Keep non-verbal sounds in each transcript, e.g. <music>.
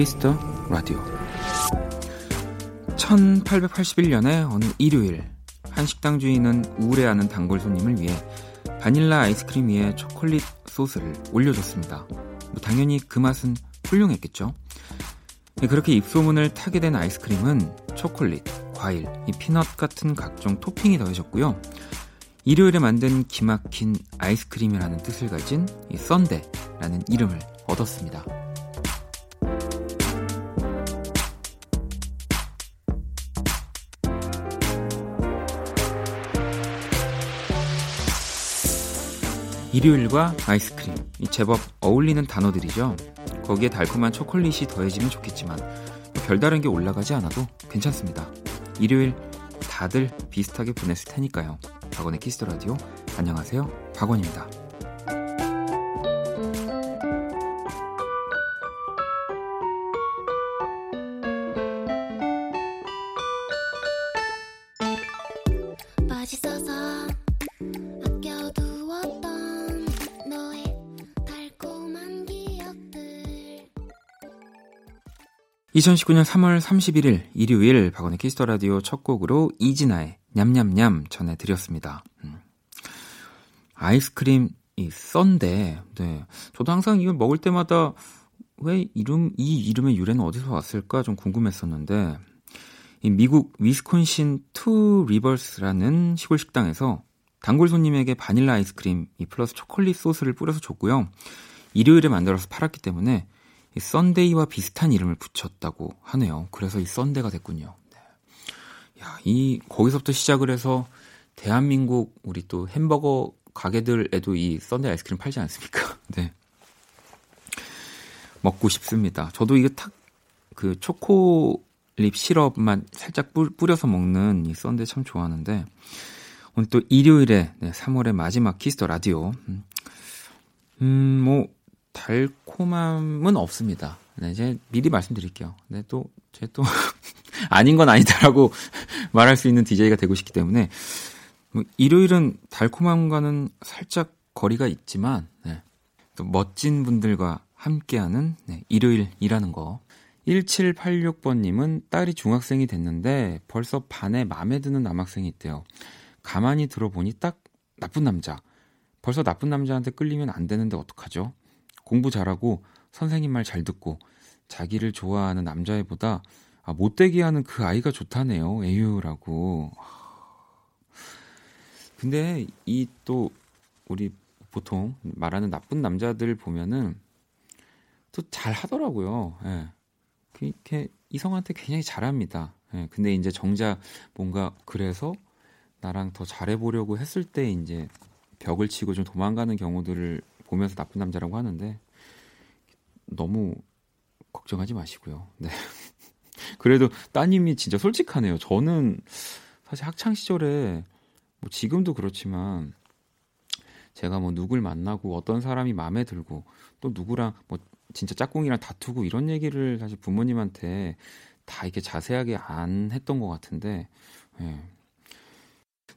Kiss the Radio 1881년에 어느 일요일 한 식당 주인은 우울해하는 단골 손님을 위해 바닐라 아이스크림 위에 초콜릿 소스를 올려줬습니다. 뭐 당연히 그 맛은 훌륭했겠죠. 네, 그렇게 입소문을 타게 된 아이스크림은 초콜릿, 과일, 이 peanut 같은 각종 토핑이 더해졌고요. 일요일에 만든 기막힌 아이스크림이라는 뜻을 가진 이 sundae라는 이름을 얻었습니다. 일요일과 아이스크림, 이 제법 어울리는 단어들이죠. 거기에 달콤한 초콜릿이 더해지면 좋겠지만 별다른 게 올라가지 않아도 괜찮습니다. 일요일 다들 비슷하게 보냈을 테니까요. 박원의 Kiss the Radio 안녕하세요. 박원입니다. 2019년 3월 31일 일요일 박원의 Kiss the Radio 첫 곡으로 이진아의 냠냠냠 전해드렸습니다. 음. 아이스크림 이 sundae, 네. 저도 항상 이걸 먹을 때마다 왜 이름 이 이름의 유래는 어디서 왔을까 좀 궁금했었는데 이 미국 위스콘신 투 리버스라는 시골 식당에서 단골 손님에게 바닐라 아이스크림 이 플러스 초콜릿 소스를 뿌려서 줬고요. 일요일에 만들어서 팔았기 때문에 이 Sunday와 비슷한 이름을 붙였다고 하네요. 그래서 이 sundae가 됐군요. 네. 야, 이 거기서부터 시작을 해서 대한민국 우리 또 햄버거 가게들에도 이 sundae 아이스크림 팔지 않습니까? <laughs> 네. 먹고 싶습니다. 저도 이게 탁 그 초콜릿 시럽만 살짝 뿌려서 먹는 이 sundae 참 좋아하는데 오늘 또 일요일에 네, 3월의 마지막 Kiss the Radio. 음, 음뭐 달콤함은 없습니다. 네, 이제 미리 말씀드릴게요. 네, 또, 제 또, <laughs> 아닌 건 아니다라고 <laughs> 말할 수 있는 DJ가 되고 싶기 때문에, 뭐 일요일은 달콤함과는 살짝 거리가 있지만, 네, 또 멋진 분들과 함께하는 네, 일요일이라는 거. 1786번님은 딸이 중학생이 됐는데 벌써 반에 마음에 드는 남학생이 있대요. 가만히 들어보니 딱 나쁜 남자. 벌써 나쁜 남자한테 끌리면 안 되는데 어떡하죠? 공부 잘하고 선생님 말 잘 듣고 자기를 좋아하는 남자애보다 아, 못되게 하는 그 아이가 좋다네요. 에휴라고. 근데 이 또 우리 보통 말하는 나쁜 남자들 보면은 또 잘 하더라고요. 예. 그렇게 이성한테 굉장히 잘합니다. 예. 근데 이제 정작 뭔가 그래서 나랑 더 잘해보려고 했을 때 이제 벽을 치고 좀 도망가는 경우들을 보면서 나쁜 남자라고 하는데 너무 걱정하지 마시고요. 네. <laughs> 그래도 따님이 진짜 솔직하네요. 저는 사실 학창 시절에 뭐 지금도 그렇지만 제가 뭐 누굴 만나고 어떤 사람이 마음에 들고 또 누구랑 뭐 진짜 짝꿍이랑 다투고 이런 얘기를 사실 부모님한테 다 이렇게 자세하게 안 했던 것 같은데 예.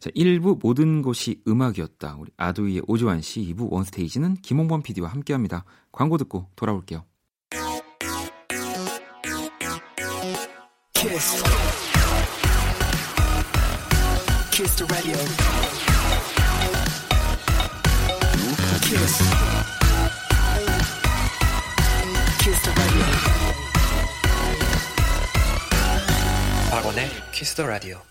자, 1부 모든 곳이 음악이었다. 우리 아도이의 오주환 씨, 2부 원스테이지는 김홍범 PD와 함께합니다. 광고 듣고 돌아올게요. Kiss. Kiss the Radio. Kiss. Kiss the Radio. 박원의 키스 더 라디오.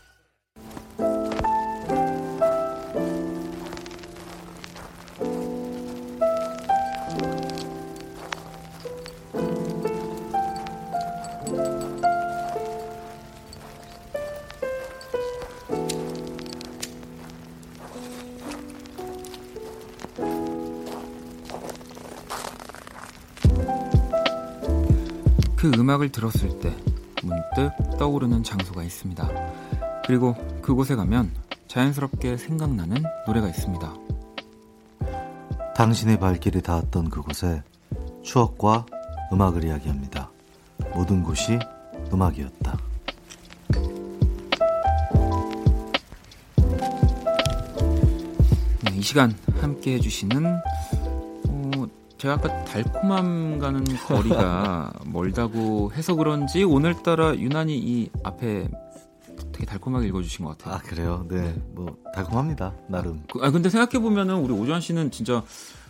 음악을 들었을 때 문득 떠오르는 장소가 있습니다. 그리고 그곳에 가면 자연스럽게 생각나는 노래가 있습니다. 당신의 발길이 닿았던 그곳에 추억과 음악을 이야기합니다. 모든 곳이 음악이었다. 이 시간 함께 해주시는 어, 제가 아까 달콤함과는 거리가 <laughs> 멀다고 해서 그런지 오늘따라 유난히 이 앞에 되게 달콤하게 읽어주신 것 같아요. 아 그래요? 네, 네. 뭐 달콤합니다 나름. 그, 아 근데 생각해 보면은 우리 오주환 씨는 진짜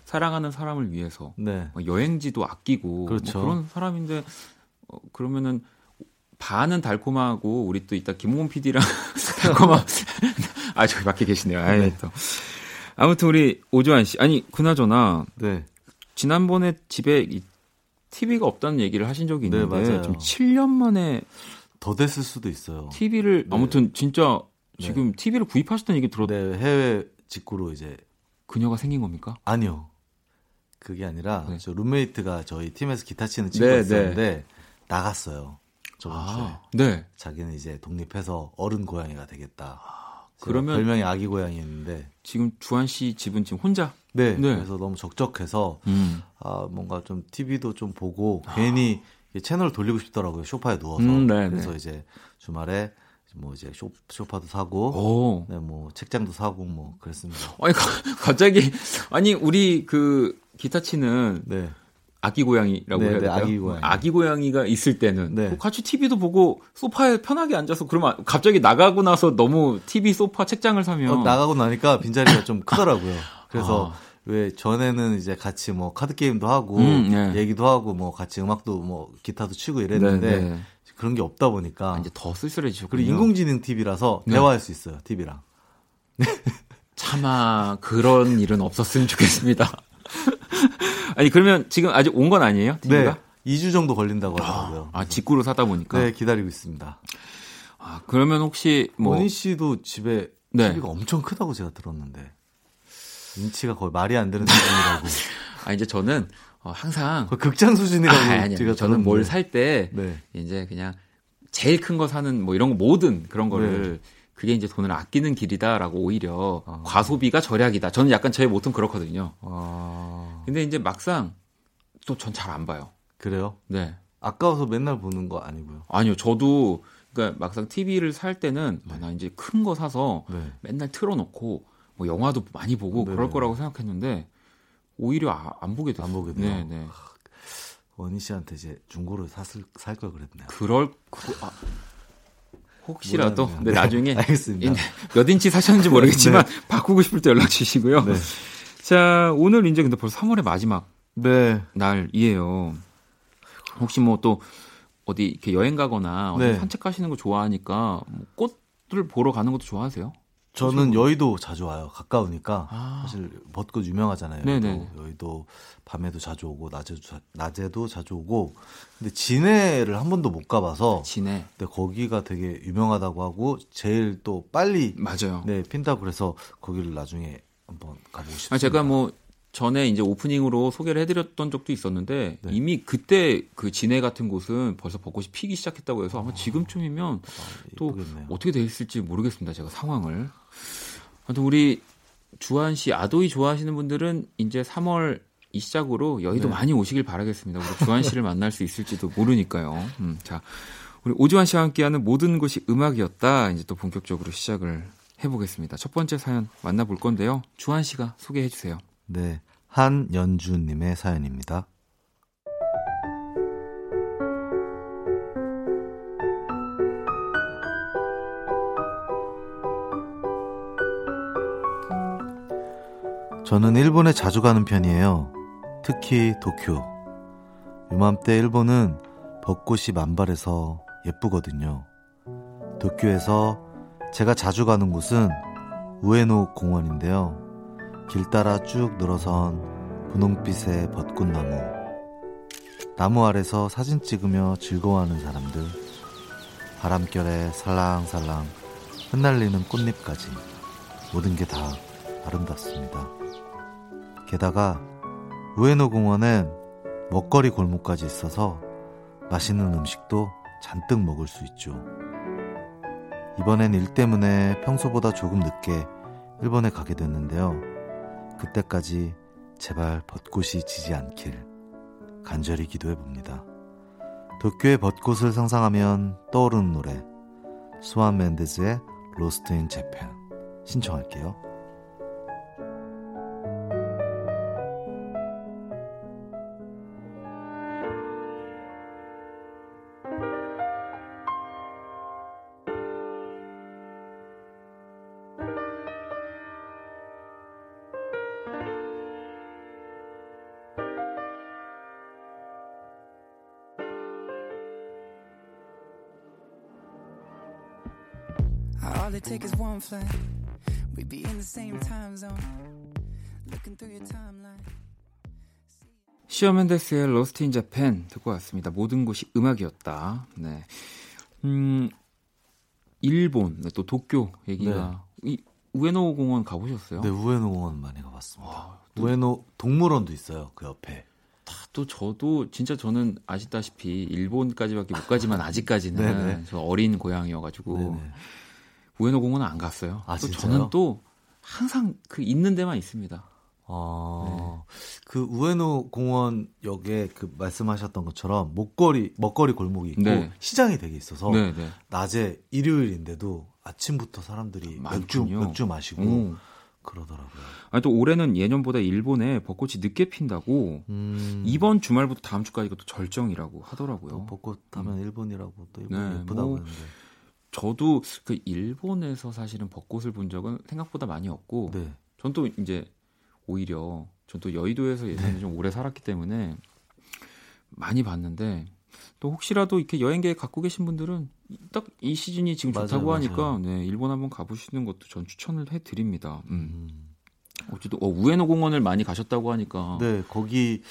사랑하는 사람을 위해서 네. 뭐 여행지도 아끼고 뭐 그렇죠. 뭐 그런 사람인데 어, 그러면은 반은 달콤하고 우리 또 이따 김홍 PD랑 <laughs> 달콤한 <laughs> 아 저기 밖에 계시네요. 아, 네. 또. 아무튼 우리 오주환 씨 아니 그나저나 네. 지난번에 집에 이 TV가 없다는 얘기를 하신 적이 네, 있는데 네, 좀 7년 만에 더 됐을 수도 있어요. TV를 네. 아무튼 진짜 네. 지금 TV를 구입하셨다는 얘기 들었. 네, 해외 직구로 이제 그녀가 생긴 겁니까? 아니요. 그게 아니라 네. 저 룸메이트가 저희 팀에서 기타 치는 친구가 있었는데 나갔어요. 저번 아, 주에. 네. 자기는 이제 독립해서 어른 고양이가 되겠다. 아, 그러면 별명이 아기 고양이였는데 지금 주한 씨 집은 지금 혼자? 네. 네. 그래서 너무 적적해서 음. 아 뭔가 좀 TV도 좀 보고 아. 괜히 채널을 돌리고 싶더라고요. 소파에 누워서. 음, 네, 그래서 네. 이제 주말에 뭐 이제 쇼, 쇼파도 사고, 네, 뭐 책장도 사고 뭐 그랬습니다. 아니 <laughs> 갑자기 아니 우리 그 기타 치는 네. 아기 고양이라고 네, 해야 네, 될까요? 아기 고양이. 아기 고양이가 있을 때는 네. 같이 TV도 보고 소파에 편하게 앉아서 그러면 갑자기 나가고 나서 너무 TV, 소파, 책장을 사면 어, 나가고 나니까 빈자리가 좀 <laughs> 크더라고요. 그래서 아. 왜 전에는 이제 같이 뭐 카드 게임도 하고 음, 네. 얘기도 하고 뭐 같이 음악도 뭐 기타도 치고 이랬는데 네, 네. 그런 게 없다 보니까 아, 이제 더 쓸쓸해지고 그리고 인공지능 TV라서 대화할 수 있어요 TV랑. 차마 그런 일은 없었으면 좋겠습니다. <laughs> 아니 그러면 지금 아직 온 건 아니에요? TV가? 네. 2주 정도 걸린다고 하더라고요. 아, 아, 직구로 사다 보니까. 네, 기다리고 있습니다. 아, 그러면 혹시 뭐 원희 씨도 집에 네. TV가 엄청 크다고 제가 들었는데. 인치가 거의 말이 안 되는 수준이라고. <laughs> 아, 이제 저는 어, 항상 극장 수준이라고 아, 아니, 제가 저는 뭘 살때 네. 이제 그냥 제일 큰 거 사는 뭐 이런 거 모든 그런 거를 네. 그게 이제 돈을 아끼는 길이다라고 오히려 아. 과소비가 절약이다. 저는 약간 저의 모토는 그렇거든요. 아. 근데 이제 막상 또 전 잘 안 봐요. 그래요? 네. 아까워서 맨날 보는 거 아니고요. 아니요. 저도 그러니까 막상 TV를 살 때는 네. 아, 나 이제 큰 거 사서 네. 맨날 틀어놓고 뭐 영화도 많이 보고 네 그럴 거라고 생각했는데 오히려 아, 안 보게 됐어요. 안 보게 돼요. 네, 네. 원희 씨한테 이제 중고를 샀을 살 걸 그랬네요. 그럴 그, 아, 혹시라도 네, 네, 나중에 알겠습니다. 몇 인치 사셨는지 모르겠지만 <laughs> 네. 바꾸고 싶을 때 연락 주시고요. 네. 자 오늘 이제 근데 벌써 3월의 마지막 네. 날이에요. 혹시 뭐 또 어디 이렇게 여행 가거나 어디 네. 산책 가시는 거 좋아하니까 뭐 꽃을 보러 가는 것도 좋아하세요? 저는 여의도 자주 와요. 가까우니까 아. 사실 벚꽃 유명하잖아요. 네네. 여의도 밤에도 자주 오고 낮에도 자, 낮에도 자주 오고. 근데 진해를 한 번도 못 가봐서. 진해. 근데 거기가 되게 유명하다고 하고 제일 또 빨리 맞아요. 네 핀다고 그래서 거기를 나중에 한번 가보고 싶습니다. 아, 제가 뭐 전에 이제 오프닝으로 소개를 해드렸던 적도 있었는데 네. 이미 그때 그 진해 같은 곳은 벌써 벚꽃이 피기 시작했다고 해서 아마 아, 지금쯤이면 아, 또 어떻게 돼 있을지 모르겠습니다. 제가 상황을. 아무튼 우리 주한 씨 아도이 좋아하시는 분들은 이제 3월 이 시작으로 여의도 네. 많이 오시길 바라겠습니다. 우리 주한 씨를 만날 수 있을지도 모르니까요. 음, 자, 우리 오주환 씨와 함께하는 모든 것이 음악이었다. 이제 또 본격적으로 시작을 해보겠습니다. 첫 번째 사연 만나볼 건데요. 주한 씨가 소개해 주세요. 네. 한연주님의 사연입니다. 저는 일본에 자주 가는 편이에요. 특히 도쿄. 요맘때 일본은 벚꽃이 만발해서 예쁘거든요. 도쿄에서 제가 자주 가는 곳은 우에노 공원인데요. 길 따라 쭉 늘어선 분홍빛의 벚꽃나무. 나무 아래서 사진 찍으며 즐거워하는 사람들. 바람결에 살랑살랑 흩날리는 꽃잎까지 모든 게 다 아름답습니다. 게다가 우에노 공원엔 먹거리 골목까지 있어서 맛있는 음식도 잔뜩 먹을 수 있죠. 이번엔 일 때문에 평소보다 조금 늦게 일본에 가게 됐는데요. 그때까지 제발 벚꽃이 지지 않길 간절히 기도해 봅니다. 도쿄의 벚꽃을 상상하면 떠오르는 노래 수완 맨데즈의 로스트 인 재팬 신청할게요. Flight. We'd be in the same time zone. Looking through your timeline. Shawn Mendes의 Lost in Japan 듣고 왔습니다. 모든 곳이 음악이었다. 네. 음, 일본, 네, 또 도쿄 얘기가. 네. 이, 우에노 공원 가보셨어요? 네, 우에노 공원 많이 가봤습니다. 와, 또, 우에노 동물원도 있어요, 그 옆에. 또 저도 진짜 저는 아시다시피 일본까지밖에 못 가지만 <laughs> 아직까지는 저 어린 고향이어가지고 네네. 우에노 공원은 안 갔어요. 아, 또 저는 또 항상 그 있는 데만 있습니다. 아, 네. 그 우에노 공원역에 그 말씀하셨던 것처럼 목걸이 먹거리 골목이 있고 네. 시장이 되게 있어서 네, 네. 낮에 일요일인데도 아침부터 사람들이 맥주 맥주 마시고 오. 그러더라고요. 아니 또 올해는 예년보다 일본에 벚꽃이 늦게 핀다고 음. 이번 주말부터 다음 주까지가 또 절정이라고 하더라고요. 벚꽃 하면 음. 일본이라고 또 일본 네, 예쁘다고 뭐, 하는데. 저도 그 일본에서 사실은 벚꽃을 본 적은 생각보다 많이 없고 네. 전또 이제 오히려 전 또 여의도에서 예전에 네. 좀 오래 살았기 때문에 많이 봤는데 또 혹시라도 이렇게 여행 계획 갖고 계신 분들은 딱 이 시즌이 지금 맞아요, 좋다고 하니까 맞아요. 네, 일본 한번 가보시는 것도 전 추천을 해드립니다. 음. 음. 어쨌든 어, 우에노 공원을 많이 가셨다고 하니까 네 거기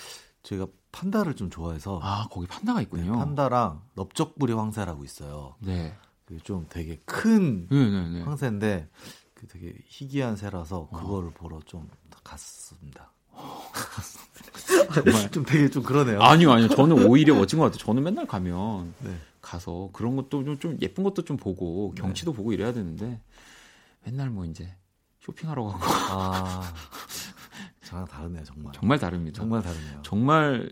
제가 판다를 좀 좋아해서 아 거기 판다가 있군요. 네, 판다랑 넓적부리 황새라고 있어요. 네. 좀 되게 큰 네네네. 황새인데 그 되게 희귀한 새라서 어. 그거를 어. 보러 좀 갔습니다. <laughs> 정말 <laughs> 좀 되게 좀 그러네요. 아니요, 아니요. 저는 오히려 멋진 것 같아요. 저는 맨날 가면 네. 가서 그런 것도 좀, 좀, 예쁜 것도 좀 보고 경치도 네. 보고 이래야 되는데 맨날 뭐 이제 쇼핑하러 가고. 아, <laughs> 저랑 다르네요, 정말. 정말 다릅니다. 정말 다르네요. 정말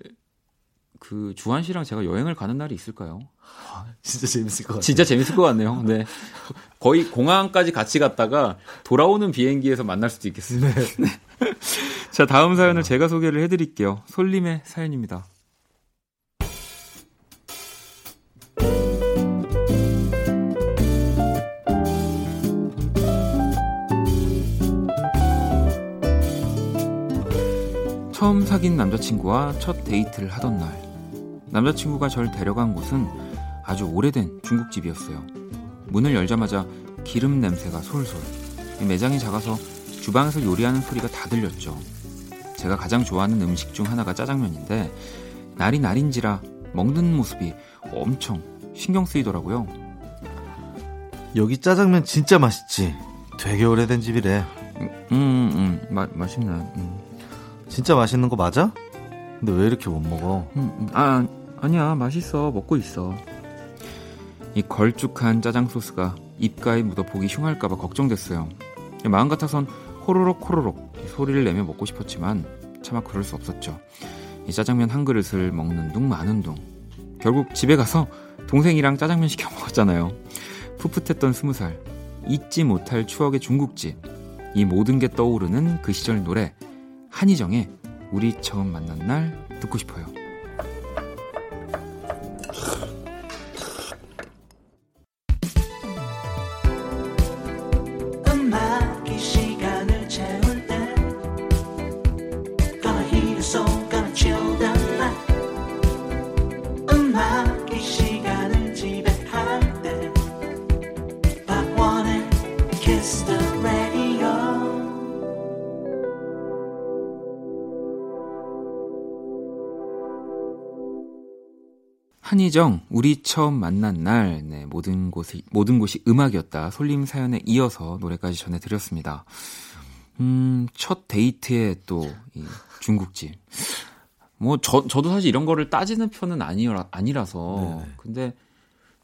그 주한 씨랑 제가 여행을 가는 날이 있을까요? 아, 진짜 재밌을 것 같아요. 진짜 재밌을 것 같네요. 네. <laughs> 거의 공항까지 같이 갔다가 돌아오는 비행기에서 만날 수도 있겠습니다. 네. <laughs> 네. 자, 다음 사연을 제가 소개를 해드릴게요. 솔림의 사연입니다. 처음 사귄 남자친구와 첫 데이트를 하던 날. 남자친구가 절 데려간 곳은 아주 오래된 중국집이었어요. 문을 열자마자 기름 냄새가 솔솔. 매장이 작아서 주방에서 요리하는 소리가 다 들렸죠. 제가 가장 좋아하는 음식 중 하나가 짜장면인데 날이 날인지라 먹는 모습이 엄청 신경 쓰이더라고요. 여기 짜장면 진짜 맛있지. 되게 오래된 집이래. 음, 음, 음 마, 맛있네. 음. 진짜 맛있는 거 맞아? 근데 왜 이렇게 못 먹어? 음, 음. 아, 아니야. 맛있어. 먹고 있어. 이 걸쭉한 짜장 소스가 입가에 묻어 보기 흉할까봐 걱정됐어요. 마음 같아선 호로록 호로록 소리를 내며 먹고 싶었지만 차마 그럴 수 없었죠. 이 짜장면 한 그릇을 먹는 둥 마는 둥. 결국 집에 가서 동생이랑 짜장면 시켜 먹었잖아요. 풋풋했던 스무 살. 잊지 못할 추억의 중국집. 이 모든 게 떠오르는 그 시절 노래. 한희정의 우리 처음 만난 날 듣고 싶어요. 한희정, 우리 처음 만난 날, 네, 모든 곳이, 모든 곳이 음악이었다. 솔림 사연에 이어서 노래까지 전해드렸습니다. 음, 첫 데이트에 또, 이 중국집. 뭐, 저, 저도 사실 이런 거를 따지는 편은 아니라, 아니라서. 네네. 근데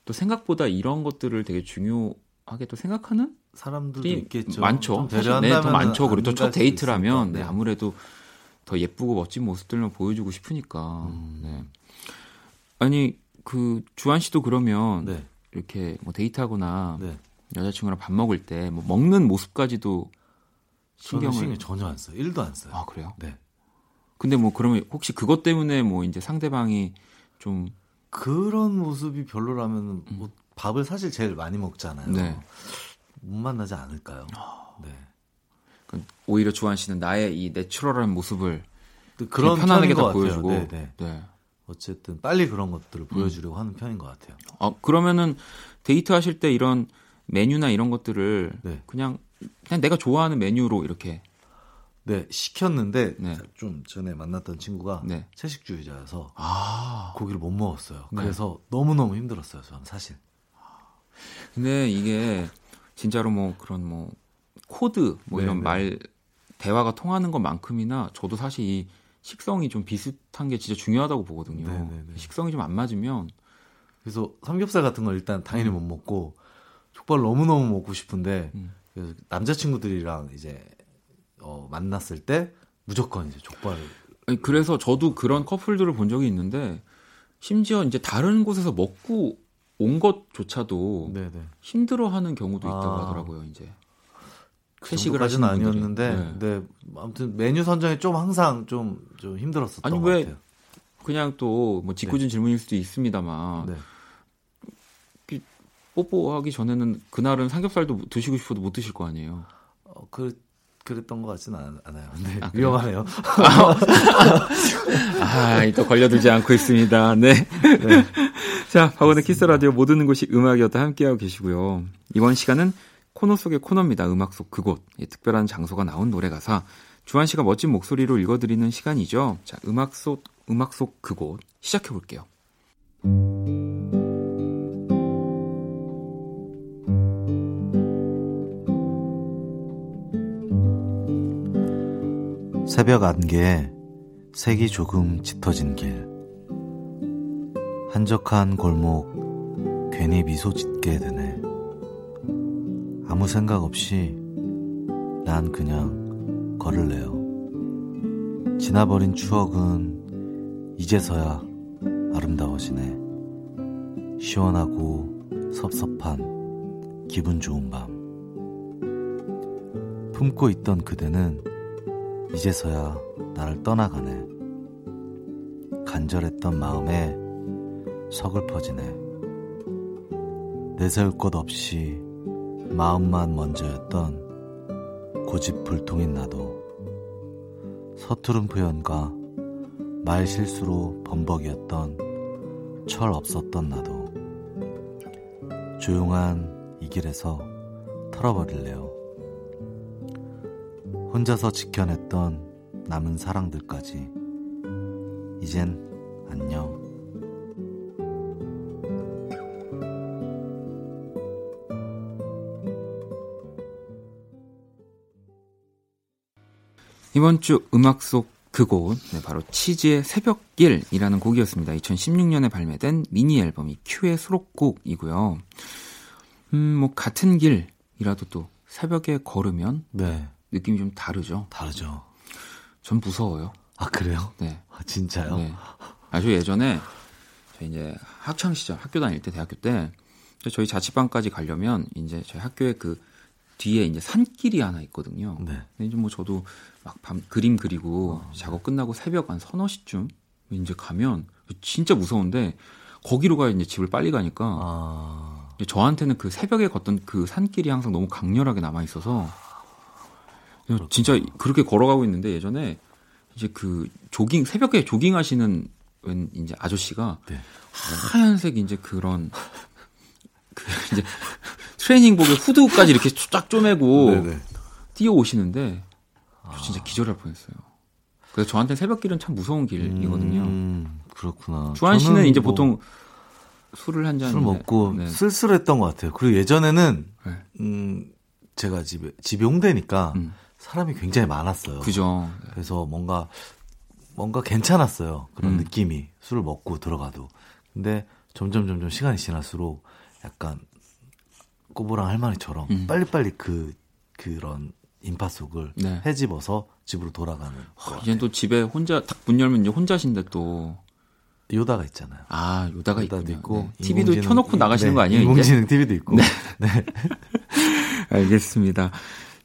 또 생각보다 이런 것들을 되게 중요하게 또 생각하는 사람들이 있겠죠. 많죠. 사실, 네, 더 많죠. 그리고 또 첫 데이트라면, 네, 아무래도 더 예쁘고 멋진 모습들만 보여주고 싶으니까. 음. 네. 아니 그 주한 씨도 그러면 네. 이렇게 뭐 데이트하거나 네. 여자친구랑 밥 먹을 때 뭐 먹는 모습까지도 신경을 신경 전혀 안 써요. 1도 안 써요. 아 그래요? 네. 근데 뭐 그러면 혹시 그것 때문에 뭐 이제 상대방이 좀 그런 모습이 별로라면 음. 뭐 밥을 사실 제일 많이 먹잖아요. 네. 못 만나지 않을까요? 아. 네. 오히려 주한 씨는 나의 이 내추럴한 모습을 그런 편안하게 다 보여주고 네, 네. 네. 어쨌든 빨리 그런 것들을 보여주려고 음. 하는 편인 것 같아요. 아, 그러면은 데이트 하실 때 이런 메뉴나 이런 것들을 네. 그냥 그냥 내가 좋아하는 메뉴로 이렇게 네 시켰는데 네. 좀 전에 만났던 친구가 네. 채식주의자여서 아. 고기를 못 먹었어요. 네. 그래서 너무 너무 힘들었어요. 저는 사실. 근데 이게 진짜로 뭐 그런 뭐 코드 뭐 이런 네, 네. 말 대화가 통하는 것만큼이나 저도 사실 이 식성이 좀 비슷한 게 진짜 중요하다고 보거든요. 네네네. 식성이 좀 안 맞으면 그래서 삼겹살 같은 걸 일단 당연히 음. 못 먹고 족발 너무 너무 먹고 싶은데 음. 그래서 남자친구들이랑 이제 어, 만났을 때 무조건 이제 족발을. 아니, 그래서 저도 그런 커플들을 본 적이 있는데 심지어 이제 다른 곳에서 먹고 온 것조차도 네네. 힘들어하는 경우도 있다고 아. 하더라고요. 이제 그 정도까지는 아니었는데, 네. 네. 아무튼 메뉴 선정이 좀 항상 좀, 좀 힘들었었던 아니, 왜 같아요. 그냥 또 뭐 짓궂은 네. 질문일 수도 있습니다만 네. 뽀뽀하기 전에는 그날은 삼겹살도 드시고 싶어도 못 드실 거 아니에요. 어, 그 그랬던 것 같지는 않 아요. 네, 아, 위험하네요. <laughs> 아, 또 걸려들지 않고 있습니다. 네. 네. <laughs> 자, 박원의 키스 라디오 모든 곳이 음악이었다 함께하고 계시고요. 이번 시간은 코너 속의 코너입니다. 음악 속 그곳. 예, 특별한 장소가 나온 노래 가사. 주한 씨가 멋진 목소리로 읽어드리는 시간이죠. 자, 음악 속, 음악 속 그곳. 시작해볼게요. 새벽 안개에 색이 조금 짙어진 길. 한적한 골목 괜히 미소 짓게 되네. 아무 생각 없이 난 그냥 걸을래요. 지나버린 추억은 이제서야 아름다워지네. 시원하고 섭섭한 기분 좋은 밤. 품고 있던 그대는 이제서야 나를 떠나가네. 간절했던 마음에 서글퍼지네. 내세울 것 없이 마음만 먼저였던 고집불통인 나도 서투른 표현과 말 실수로 범벅이었던 철 없었던 나도 조용한 이 길에서 털어버릴래요. 혼자서 지켜냈던 남은 사랑들까지 이젠 안녕. 이번 주 음악 속 그곳, 네, 바로 치즈의 새벽길이라는 곡이었습니다. 2016년에 발매된 미니 앨범이 큐의 수록곡이고요. 음, 뭐, 같은 길이라도 또 새벽에 걸으면 네. 느낌이 좀 다르죠. 다르죠. 전 무서워요. 아, 그래요? 네. 아, 진짜요? 네. 아주 예전에, 저 이제 학창 시절, 학교 다닐 때, 대학교 때, 저희 자취방까지 가려면, 이제 저희 학교에 그 뒤에 이제 산길이 하나 있거든요. 네. 근데 이제 뭐 저도 막 밤 그림 그리고 어. 작업 끝나고 새벽 한 서너 시쯤 이제 가면 진짜 무서운데 거기로 가야 이제 집을 빨리 가니까 아. 저한테는 그 새벽에 걷던 그 산길이 항상 너무 강렬하게 남아 있어서 진짜 그렇게 걸어가고 있는데 예전에 이제 그 조깅 새벽에 조깅하시는 웬 이제 아저씨가 네. 하얀색 이제 그런 <laughs> 그 이제 트레이닝복에 후드까지 이렇게 쫙 쪼매고 네네. 뛰어 오시는데 저 진짜 기절할 뻔했어요. 그래서 저한테 새벽길은 참 무서운 길이거든요. 음, 그렇구나. 주한 씨는 이제 뭐 보통 술을 한 잔. 술 먹고 네. 쓸쓸했던 것 같아요. 그리고 예전에는, 네. 음, 제가 집에, 집이 홍대니까 음. 사람이 굉장히 많았어요. 그죠. 그래서 뭔가, 뭔가 괜찮았어요. 그런 음. 느낌이. 술을 먹고 들어가도. 근데 점점 점점 시간이 지날수록 약간 꼬부랑 할머니처럼 음. 빨리빨리 그 그런 인파 속을 네. 헤집어서 집으로 돌아가는. 어, 이젠 또 집에 혼자 딱 문 열면 이제 혼자신데 또 요다가 있잖아요. 아 요다가 요다도 있고 네. TV도 켜놓고 나가시는 네. 거 아니에요? 인공지능? TV도 있고. 네. <laughs> 네. <laughs> 알겠습니다.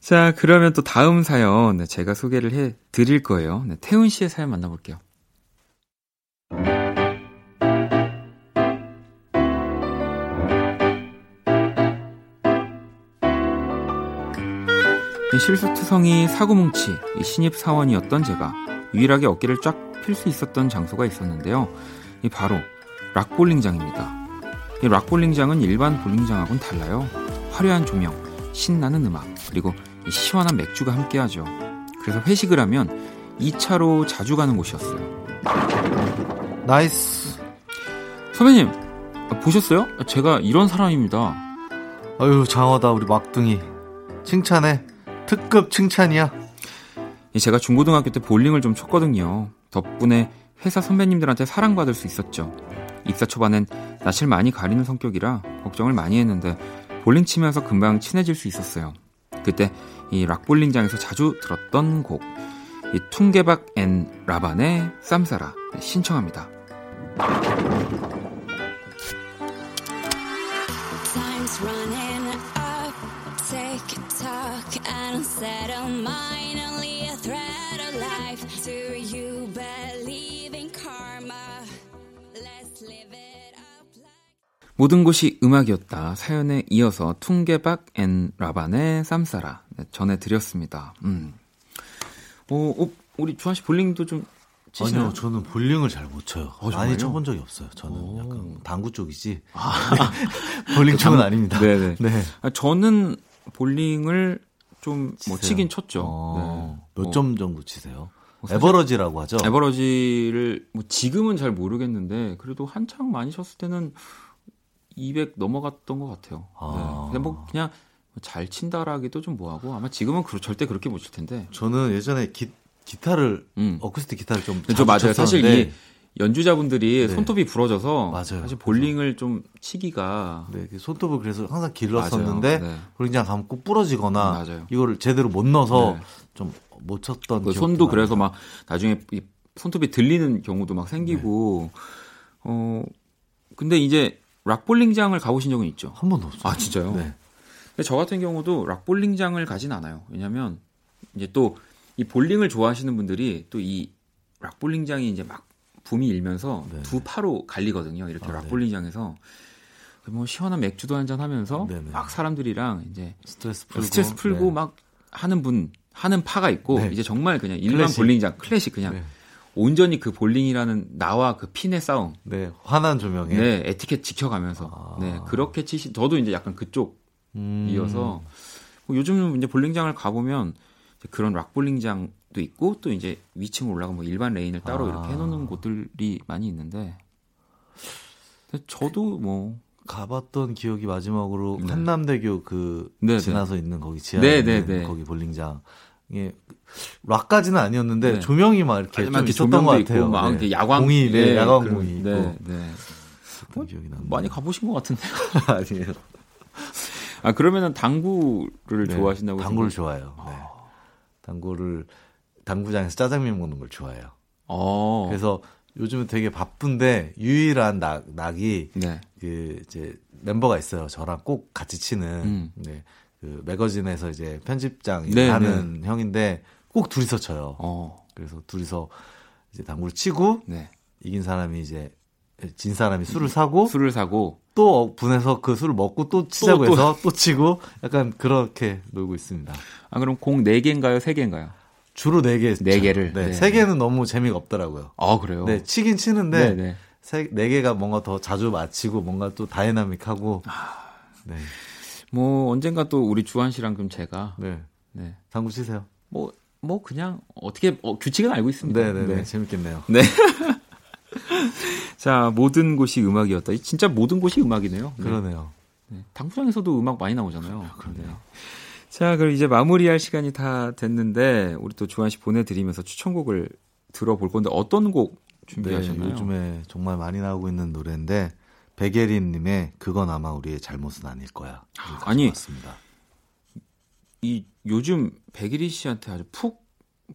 자 그러면 또 다음 사연 네, 제가 소개를 해 드릴 거예요. 네, 태훈 씨의 사연 만나볼게요. 실수투성이 사고뭉치 신입사원이었던 제가 유일하게 어깨를 쫙 필 수 있었던 장소가 있었는데요. 이 바로 락볼링장입니다. 이 락볼링장은 일반 볼링장하고는 달라요. 화려한 조명, 신나는 음악, 그리고 시원한 맥주가 함께하죠. 그래서 회식을 하면 2차로 자주 가는 곳이었어요. Nice. 선배님, 보셨어요? 제가 이런 사람입니다. 아유, 장하다, 우리 막둥이. 칭찬해. 특급 칭찬이야. 제가 중고등학교 때 볼링을 좀 쳤거든요. 덕분에 회사 선배님들한테 사랑받을 수 있었죠. 입사 초반엔 낯을 많이 가리는 성격이라 걱정을 많이 했는데 볼링 치면서 금방 친해질 수 있었어요. 그때 이 락볼링장에서 자주 들었던 곡, 이 Tungevaag & Raaban의 Samsara 신청합니다. 모든 곳이 음악이었다. 사연에 이어서 Tungevaag & Raaban의 Samsara 네, 전해드렸습니다. 음. 어, 어, 우리 주환 씨 볼링도 좀 치시나요? 아니요, 저는 볼링을 잘 못 쳐요. 어, 많이 쳐본 적이 없어요. 저는 오. 약간 당구 쪽이지. 아. <laughs> 볼링 쪽은 아닙니다. 네네. <laughs> 네. 아, 저는 볼링을 좀 뭐 치긴 쳤죠. 어, 네. 몇점 뭐. 정도 치세요? 뭐 애버리지라고 하죠. 애버리지를 뭐 지금은 잘 모르겠는데 그래도 한창 많이 쳤을 때는 200 넘어갔던 것 같아요. 아. 네. 근데 뭐 그냥 잘 친다라기도 좀 뭐하고 아마 지금은 그, 절대 그렇게 못 칠 텐데. 저는 예전에 기, 기타를 음. 어쿠스틱 기타를 좀저 맞아요. 사실 이 연주자분들이 네. 손톱이 부러져서 맞아요. 사실 볼링을 좀 치기가 네, 그 손톱을 그래서 항상 길렀었는데 네. 볼링장 가면 꼭 부러지거나 음, 이거를 제대로 못 넣어서 네. 좀못 쳤던 그 손도 그래서 막 나중에 이 손톱이 들리는 경우도 막 생기고 네. 어 근데 이제 락볼링장을 가보신 적은 있죠? 한 번도 없어요. 아, 진짜요? 네. 근데 저 같은 경우도 락볼링장을 가진 않아요. 왜냐면 이제 또 이 볼링을 좋아하시는 분들이 또 이 락볼링장이 이제 막 붐이 일면서 네. 두 파로 갈리거든요. 이렇게 아, 네. 락볼링장에서 뭐 시원한 맥주도 한 잔 하면서 네, 네. 막 사람들이랑 이제 스트레스 풀고, 스트레스 풀고 네. 막 하는 분 하는 파가 있고 네. 이제 정말 그냥 일반. 볼링장 클래식 그냥 온전히 그 볼링이라는 나와 그 핀의 싸움. 네, 환한 조명에. 네, 에티켓 지켜가면서. 아. 네, 그렇게 치시. 저도 이제 약간 그쪽이어서 음. 뭐 요즘은 이제 볼링장을 가보면 그런 락 볼링장 도 있고 또 이제 위층 올라가 뭐 일반 레인을 따로 아. 이렇게 해놓는 곳들이 많이 있는데. 저도 뭐 가봤던 기억이 마지막으로 네. 한남대교 그 네, 네. 지나서 네. 있는 거기 지하에 네, 네, 거기 볼링장. 예, 락까지는 아니었는데 네. 조명이 막 이렇게 좀 있었던 것 같아요. 막 네. 야광 공이, 네, 네 야광 그런, 공이 있고. 네, 네. 뭐, 기억이 나. 많이 가보신 것 같은데요. <laughs> 아니에요. 아 그러면은 당구를 네, 좋아하신다고? 당구를 좋아해요. 네. 아. 당구를 당구장에서 짜장면 먹는 걸 좋아해요. 어. 그래서 요즘은 되게 바쁜데 유일한 낙 낙이 네. 그 이제 멤버가 있어요. 저랑 꼭 같이 치는. 음. 네. 그 매거진에서 이제 편집장 네, 하는 네. 형인데 꼭 둘이서 쳐요. 어. 그래서 둘이서 이제 당구를 치고 네. 이긴 사람이 이제 진 사람이 술을 사고 술을 사고 또 분해서 그 술을 먹고 또 치자고 또, 해서 또. 또 치고 약간 그렇게 놀고 있습니다. 아 그럼 공 4개인가요? 3개인가요? 주로 4개. 4개를. 네. 네. 3개는 너무 재미가 없더라고요. 아, 그래요? 네, 치긴 치는데 네, 네. 4개가 뭔가 더 자주 맞히고 뭔가 또 다이나믹하고 아... 네. 뭐 언젠가 또 우리 주한 씨랑 그럼 제가 네. 네. 당구 치세요. 뭐뭐 뭐 그냥 어떻게 어, 규칙은 알고 있습니다. 네네 네, 네. 재밌겠네요. 네. <laughs> 자 모든 곳이 음악이었다. 진짜 모든 곳이 음악이네요. 네. 그러네요. 네. 당구장에서도 음악 많이 나오잖아요. 아, 그러네요. 자 그럼 이제 마무리할 시간이 다 됐는데 우리 또 주한 씨 보내드리면서 추천곡을 들어볼 건데 어떤 곡 준비하셨나요? 네, 요즘에 정말 많이 나오고 있는 노래인데 백예린님의 그건 아마 우리의 잘못은 아닐 거야. 아니, 맞습니다. 이 요즘 백예린 씨한테 아주 푹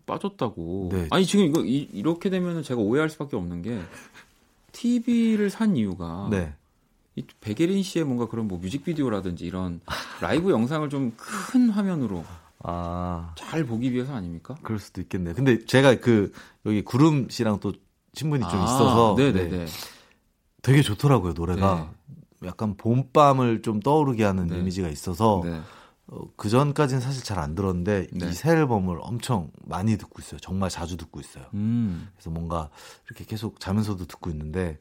빠졌다고. 네. 아니 지금 이거 이, 렇게 되면 제가 오해할 수밖에 없는 게 TV를 산 이유가 네. 이 백예린 씨의 뭔가 그런 뭐 뮤직비디오라든지 이런 라이브 영상을 좀 큰 화면으로 아. 잘 보기 위해서 아닙니까? 그럴 수도 있겠네요. 근데 제가 그 여기 구름 씨랑 또 친분이 아, 좀 있어서 네네네. 네. 되게 좋더라고요 노래가 네. 약간 봄밤을 좀 떠오르게 하는 네. 이미지가 있어서 네. 어, 그 전까지는 사실 잘 안 들었는데 네. 이새 앨범을 엄청 많이 듣고 있어요. 정말 자주 듣고 있어요. 음. 그래서 뭔가 이렇게 계속 자면서도 듣고 있는데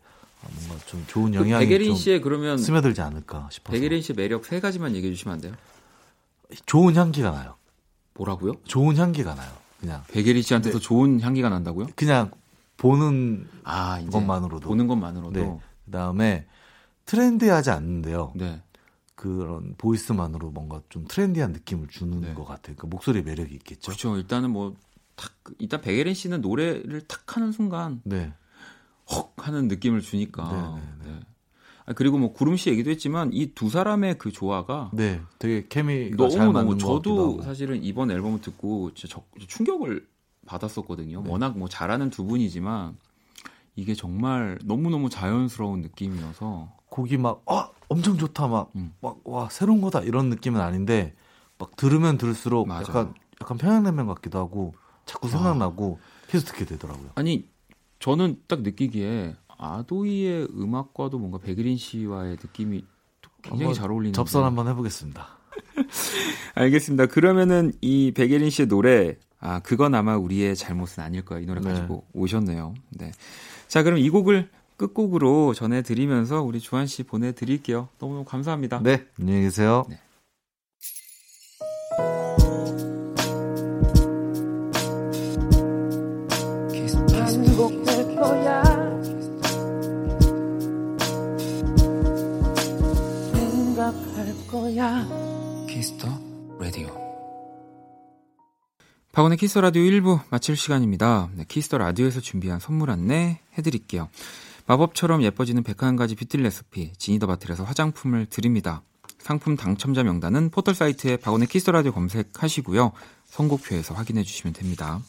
뭔가 좀 좋은 영향이 백예린 씨의 그러면 스며들지 않을까 싶어서. 백예린 씨의 매력 세 가지만 얘기해 주시면 안 돼요? 좋은 향기가 나요. 뭐라고요? 좋은 향기가 나요. 그냥 백예린 씨한테 도 네. 좋은 향기가 난다고요? 그냥 보는 아, 것만으로도 보는 것만으로도 네. 그다음에 트렌디하지 않는데요. 네. 그런 보이스만으로 뭔가 좀 트렌디한 느낌을 주는 네. 것 같아요. 그 목소리 매력이 있겠죠. 그렇죠. 일단은 뭐 탁, 일단 백예린 씨는 노래를 탁 하는 순간 네. 헉 하는 느낌을 주니까. 네. 네, 네. 아, 그리고 뭐 구름 씨 얘기도 했지만 이 두 사람의 그 조화가 네, 되게 케미가 너무 너무 저도 사실은 이번 앨범을 듣고 진짜 충격을 받았었거든요. 네. 워낙 뭐 잘하는 두 분이지만 이게 정말 너무 너무 자연스러운 느낌이어서 곡이 막 어, 엄청 좋다 막 막와 음. 새로운 거다 이런 느낌은 아닌데 막 들으면 들을수록 맞아. 약간 약간 평양냉면 같기도 하고 자꾸 생각나고 아. 계속 듣게 되더라고요. 아니 저는 딱 느끼기에 아도이의 음악과도 뭔가 백일인 씨와의 느낌이 굉장히 잘 어울리는 접선 한번 해보겠습니다. <laughs> 알겠습니다. 그러면은 이 백예린 씨의 노래 아 그건 아마 우리의 잘못은 아닐 거야 이 노래 네. 가지고 오셨네요. 네. 자 그럼 이 곡을 끝곡으로 전해드리면서 우리 주한 씨 보내드릴게요. 너무너무 감사합니다. 네, 안녕히 계세요. 네. 박원의 Kiss the Radio 1부 마칠 시간입니다. 네, Kiss the Radio에서 준비한 선물 안내 해드릴게요. 마법처럼 예뻐지는 101가지 뷰티 레시피 지니더 바틀에서 화장품을 드립니다. 상품 당첨자 명단은 포털 사이트에 박원의 Kiss the Radio 검색하시고요. 선곡표에서 확인해 주시면 됩니다.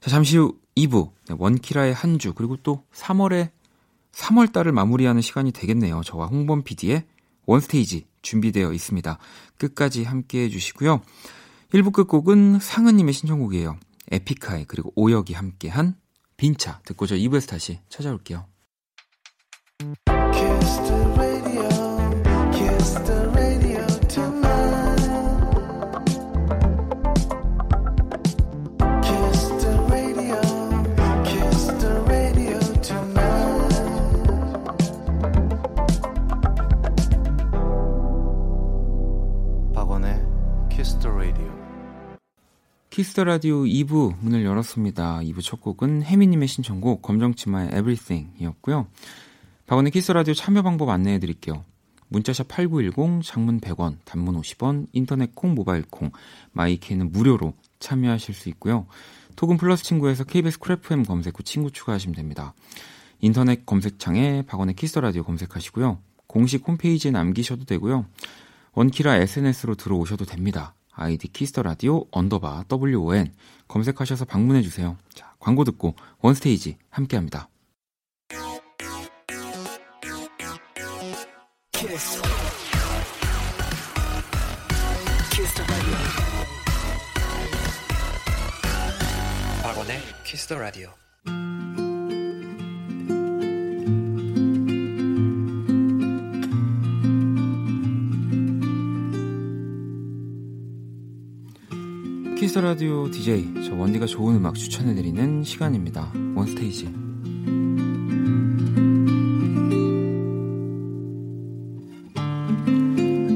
자, 잠시 후 2부 원키라의 한 주 그리고 또 3월에 3월 달을 마무리하는 시간이 되겠네요. 저와 홍범 PD의 원스테이지 준비되어 있습니다. 끝까지 함께 해 주시고요. 1부 끝곡은 상은님의 신청곡이에요. 에픽하이 그리고 오역이 함께한 빈차 듣고 저 2부에서 다시 찾아올게요. Kiss the Radio 2부 문을 열었습니다. 2부 첫 곡은 혜미님의 신청곡 검정치마의 Everything이었고요. 박원의 키스 라디오 참여 방법 안내해 드릴게요. 문자 샵 8910, 장문 100원, 단문 50원, 인터넷 콩, 모바일 콩, My K는 무료로 참여하실 수 있고요. 톡은 플러스 친구에서 KBS Cool FM 검색 후 친구 추가하시면 됩니다. 인터넷 검색창에 박원의 키스 라디오 검색하시고요. 공식 홈페이지에 남기셔도 되고요. 원키라 SNS로 들어오셔도 됩니다. 아이디 Kiss the Radio 언더바 WON 검색하셔서 방문해 주세요. 자, 광고 듣고 원스테이지 함께 합니다. 키스. 박원의 Kiss the Radio. 키스 라디오 DJ 저 원디가 좋은 음악 추천해 드리는 시간입니다. 원스테이지.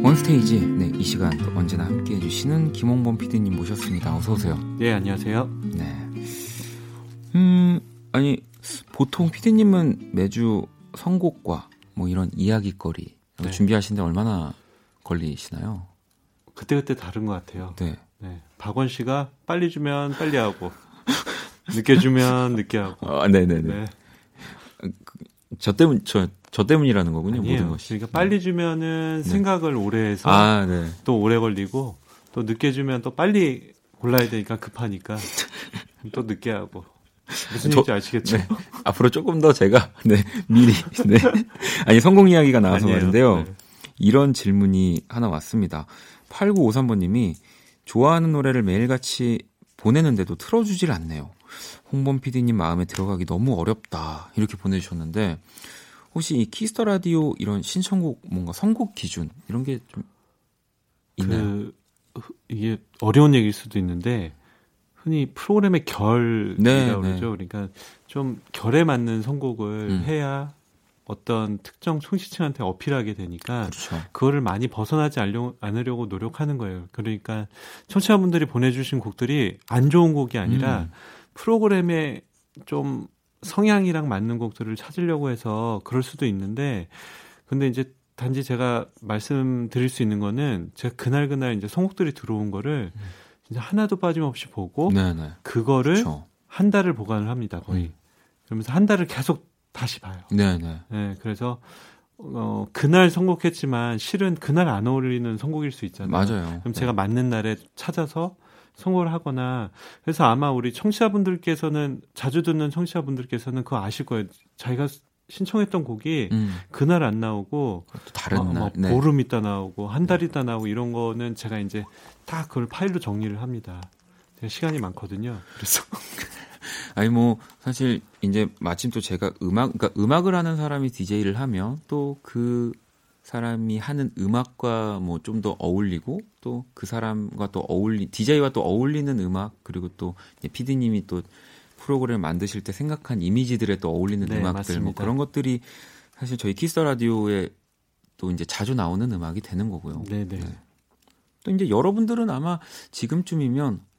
원스테이지 네, 이 시간 언제나 함께 해 주시는 김홍범 PD님 모셨습니다. 어서 오세요. 네, 안녕하세요. 네. 음, 아니 보통 PD님은 매주 선곡과 뭐 이런 이야기거리 네. 준비하시는데 얼마나 걸리시나요? 그때그때 다른 것 같아요. 네. 네. 박원 씨가 빨리 주면 빨리 하고 늦게 주면 늦게 하고. 아, 네네네. 네. 저 때문 저, 저 때문이라는 거군요. 아니에요. 모든 것이. 그러니까 빨리 주면은 네. 생각을 오래 해서 아, 네. 또 오래 걸리고 또 늦게 주면 또 빨리 골라야 되니까 급하니까 <laughs> 또 늦게 하고. 무슨 저, 얘기인지 아시겠죠? 네. 앞으로 조금 더 제가 네 미리 네 아니 성공 이야기가 나와서. 말인데요. 네. 이런 질문이 하나 왔습니다. 8953번님이 좋아하는 노래를 매일같이 보내는데도 틀어주질 않네요. 홍범 PD님 마음에 들어가기 너무 어렵다. 이렇게 보내주셨는데, 혹시 이 Kiss the Radio 이런 신청곡, 뭔가 선곡 기준, 이런 게 좀 있나요? 그, 이게 어려운 얘기일 수도 있는데, 흔히 프로그램의 결이라고 네, 네. 그러죠. 네. 그러니까 좀 결에 맞는 선곡을 음. 해야 어떤 특정 총시층한테 어필하게 되니까 그렇죠. 그거를 많이 벗어나지 않으려고 노력하는 거예요. 그러니까 청취자분들이 보내주신 곡들이 안 좋은 곡이 아니라 음. 프로그램에 좀 성향이랑 맞는 곡들을 찾으려고 해서 그럴 수도 있는데 근데 이제 단지 제가 말씀드릴 수 있는 거는 제가 그날 그날 이제 선곡들이 들어온 거를 음. 진짜 하나도 빠짐없이 보고 네네. 그거를 그렇죠. 한 달을 보관을 합니다 거의 음. 그러면서 한 달을 계속 다시 봐요. 네네. 네, 그래서 어 그날 선곡했지만 실은 그날 안 어울리는 선곡일 수 있잖아요. 맞아요. 그럼 제가 네. 맞는 날에 찾아서 선곡을 하거나 그래서 아마 우리 청취자분들께서는 자주 듣는 청취자분들께서는 그거 아실 거예요. 자기가 신청했던 곡이 음. 그날 안 나오고 다른 어, 날, 뭐 네. 보름 있다 나오고 한 달 있다 나오고 이런 거는 제가 이제 딱 그걸 파일로 정리를 합니다. 제가 시간이 많거든요. 그래서 아니 뭐 사실 이제 마침 또 제가 음악 그러니까 음악을 하는 사람이 DJ를 하면 또 그 사람이 하는 음악과 뭐 좀 더 어울리고 또 그 사람과 또 어울리 DJ와 또 어울리는 음악 그리고 또 피디님이 또 프로그램 만드실 때 생각한 이미지들에 또 어울리는 네, 음악들 뭐 맞습니다. 뭐 그런 것들이 사실 저희 키스 라디오에 또 이제 자주 나오는 음악이 되는 거고요. 네네. 네. 네. 또 이제 여러분들은 아마 지금쯤이면 어,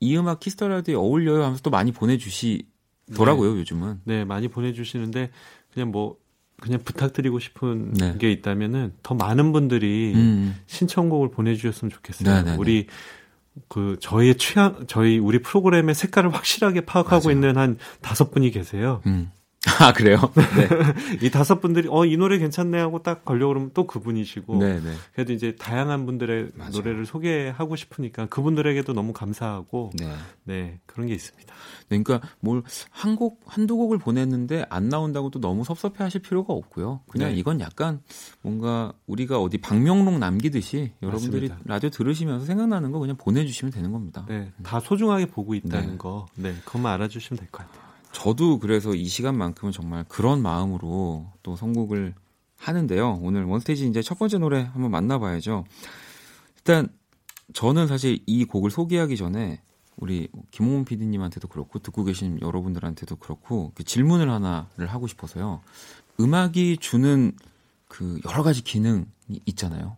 이 음악 Kiss the Radio에 어울려요 하면서 또 많이 보내주시더라고요 네. 요즘은. 네 많이 보내주시는데 그냥 뭐 그냥 부탁드리고 싶은 네. 게 있다면은 더 많은 분들이 음. 신청곡을 보내주셨으면 좋겠어요. 네네네. 네, 네. 우리 그 저희의 취향 저희 우리 프로그램의 색깔을 확실하게 파악하고 맞아요. 있는 한 다섯 분이 계세요. 음. <laughs> 아 그래요? 네. <laughs> 이 다섯 분들이 어 이 노래 괜찮네 하고 딱 걸려 그러면 또 그분이시고 네, 네. 그래도 이제 다양한 분들의 맞아요. 노래를 소개하고 싶으니까 그분들에게도 너무 감사하고 네, 네 그런 게 있습니다. 네, 그러니까 뭘 한 곡 한두 곡을 보냈는데 안 나온다고 또 너무 섭섭해하실 필요가 없고요. 그냥 네. 이건 약간 뭔가 우리가 어디 방명록 남기듯이 여러분들이 맞습니다. 라디오 들으시면서 생각나는 거 그냥 보내주시면 되는 겁니다. 네, 다 소중하게 보고 있다는 네. 거, 네 그것만 알아주시면 될 것 같아요. 저도 그래서 이 시간만큼은 정말 그런 마음으로 또 선곡을 하는데요. 오늘 원스테이지 이제 첫 번째 노래 한번 만나봐야죠. 일단 저는 사실 이 곡을 소개하기 전에 우리 김홍훈 PD님한테도 그렇고 듣고 계신 여러분들한테도 그렇고 그 질문을 하나를 하고 싶어서요. 음악이 주는 그 여러 가지 기능이 있잖아요.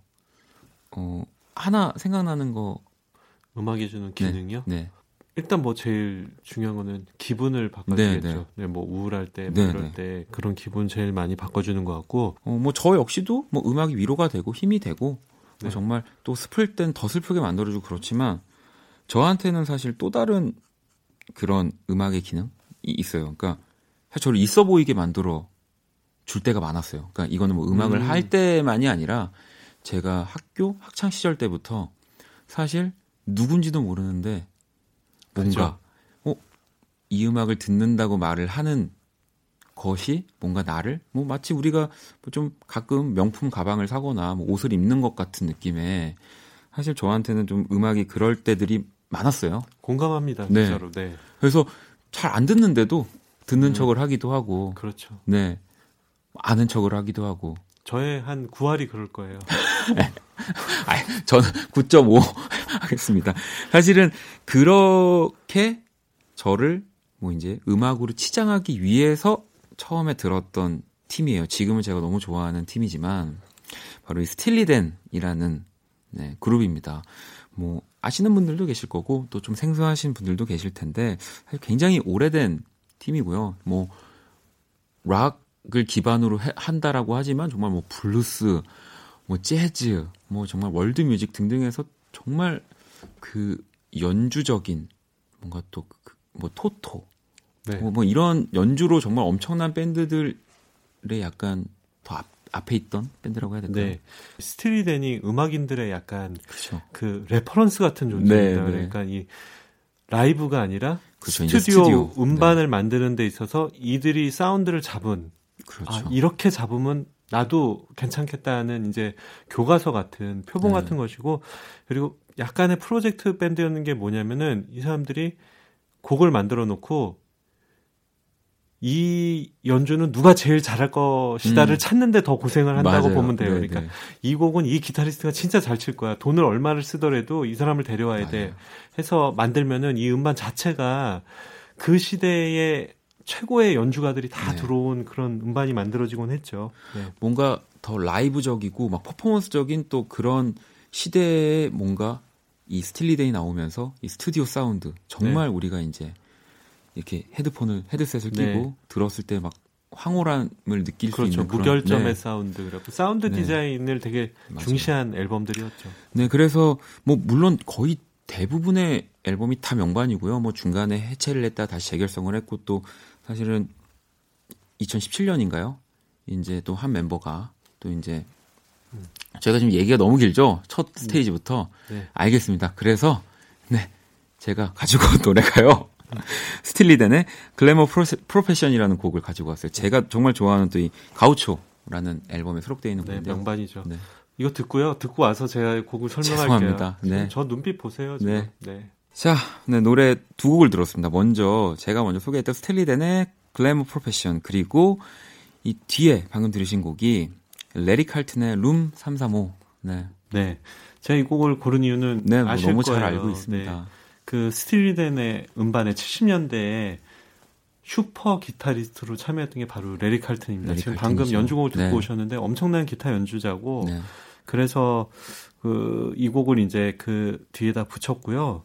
어 하나 생각나는 거 음악이 주는 기능이요? 네. 네. 일단 뭐 제일 중요한 거는 기분을 바꿔주겠죠. 네, 네. 네, 뭐 우울할 때, 뭐 네, 이럴 네. 때 그런 기분 제일 많이 바꿔주는 것 같고. 어, 뭐 저 역시도 뭐 음악이 위로가 되고 힘이 되고 뭐 네. 정말 또 슬플 땐 더 슬프게 만들어주고 그렇지만 저한테는 사실 또 다른 그런 음악의 기능이 있어요. 그러니까 사실 저를 있어 보이게 만들어 줄 때가 많았어요. 그러니까 이거는 뭐 음악을 음. 할 때만이 아니라 제가 학교 학창 시절 때부터 사실 누군지도 모르는데 뭔가 어, 이 음악을 듣는다고 말을 하는 것이 뭔가 나를 뭐 마치 우리가 뭐좀 가끔 명품 가방을 사거나 뭐 옷을 입는 것 같은 느낌에 사실 저한테는 좀 음악이 그럴 때들이 많았어요. 공감합니다, 네. 진짜로. 네. 그래서 잘 안 듣는데도 듣는 음. 척을 하기도 하고. 그렇죠. 네. 아는 척을 하기도 하고. 저의 한 9할이 그럴 거예요. <laughs> 아, 저는 9.5 하겠습니다. 사실은 그렇게 저를 뭐 이제 음악으로 치장하기 위해서 처음에 들었던 팀이에요. 지금은 제가 너무 좋아하는 팀이지만 바로 이 스틸리덴이라는 네, 그룹입니다. 뭐 아시는 분들도 계실 거고 또 좀 생소하신 분들도 계실 텐데 사실 굉장히 오래된 팀이고요. 뭐 락을 기반으로 해, 한다라고 하지만 정말 뭐 블루스, 뭐 재즈, 뭐 정말 world music 등등해서 정말 그 연주적인 뭔가 또 뭐 그, Toto 네. 뭐, 뭐 이런 연주로 정말 엄청난 밴드들의 약간 더 앞, 앞에 있던 밴드라고 해야 될까요? 네. Steely Dan이 음악인들의 약간 그쵸. 그 reference 같은 존재입니다. 네, 네. 그러니까 이 라이브가 아니라 그렇죠, 스튜디오, 스튜디오, 음반을 네. 만드는 데 있어서 이들이 사운드를 잡은 그렇죠. 아, 이렇게 잡으면 나도 괜찮겠다는 이제 교과서 같은 표본 네. 같은 것이고 그리고 약간의 프로젝트 밴드였는 게 뭐냐면은 이 사람들이 곡을 만들어 놓고 이 연주는 누가 제일 잘할 것이다를 음. 찾는데 더 고생을 한다고 맞아요. 보면 돼요. 네네. 그러니까 네. 이 곡은 이 기타리스트가 진짜 잘 칠 거야. 돈을 얼마를 쓰더라도 이 사람을 데려와야 맞아요. 돼. 해서 만들면은 이 음반 자체가 그 시대의 최고의 연주가들이 다 네. 들어온 그런 음반이 만들어지곤 했죠. 네. 뭔가 더 라이브적이고 막 퍼포먼스적인 또 그런 시대에 뭔가 이 Steely Dan이 나오면서 이 스튜디오 사운드 정말 네. 우리가 이제 이렇게 헤드폰을 헤드셋을 끼고 네. 들었을 때 막 황홀함을 느낄 그렇죠. 수 있는 무결점의 네. 사운드 그리고 사운드 네. 디자인을 되게 맞아요. 중시한 앨범들이었죠. 네, 그래서 뭐 물론 거의 대부분의 앨범이 다 명반이고요. 뭐 중간에 해체를 했다 다시 재결성을 했고 또 사실은 2017년인가요? 이제 또 한 멤버가 또 이제 제가 지금 얘기가 너무 길죠? 첫 스테이지부터. 네. 알겠습니다. 그래서, 네. 제가 가지고 온 노래가요. <laughs> 스틸리덴의 글래머 프로페션이라는 곡을 가지고 왔어요. 제가 정말 좋아하는 또 이 가우초라는 앨범에 수록되어 있는 네, 곡인데요. 명반이죠. 네. 이거 듣고요. 듣고 와서 제가 곡을 설명할게요. 죄송합니다. 네. 저 눈빛 보세요. 지금. 네. 네. 자, 네, 노래 두 곡을 들었습니다. 먼저 제가 먼저 소개했던 Steely Dan의 Glamour Profession 그리고 이 뒤에 방금 들으신 곡이 레리 칼튼의 룸 335. 네. 네. 제가 이 곡을 고른 이유는 네, 뭐 아실 너무 거예요. 잘 알고 있습니다. 네. 그 Steely Dan의 음반에 70년대에 슈퍼 기타리스트로 참여했던 게 바로 레리 칼튼입니다. 레리 지금 칼튼이죠. 방금 연주곡을 듣고 네. 오셨는데 엄청난 기타 연주자고 네. 그래서 그 이 곡을 이제 그 뒤에다 붙였고요.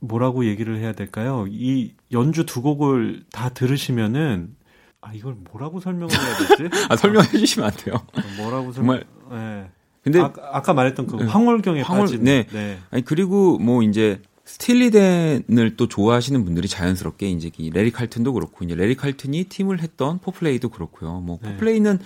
뭐라고 얘기를 해야 될까요? 이 연주 두 곡을 다 들으시면은 아 이걸 뭐라고 설명을 해야 되지? <laughs> 아 설명해 주시면 안 돼요. 뭐라고 설명? 정말. 네. 근데 아, 까 말했던 그 네. 황홀경에 황홀, 빠진. 네. 네. 아니 그리고 뭐 이제 스틸리덴을 또 좋아하시는 분들이 자연스럽게 이제 이 레리 칼튼도 그렇고 이제 레리 칼튼이 팀을 했던 포플레이도 그렇고요. 뭐 네. 포플레이는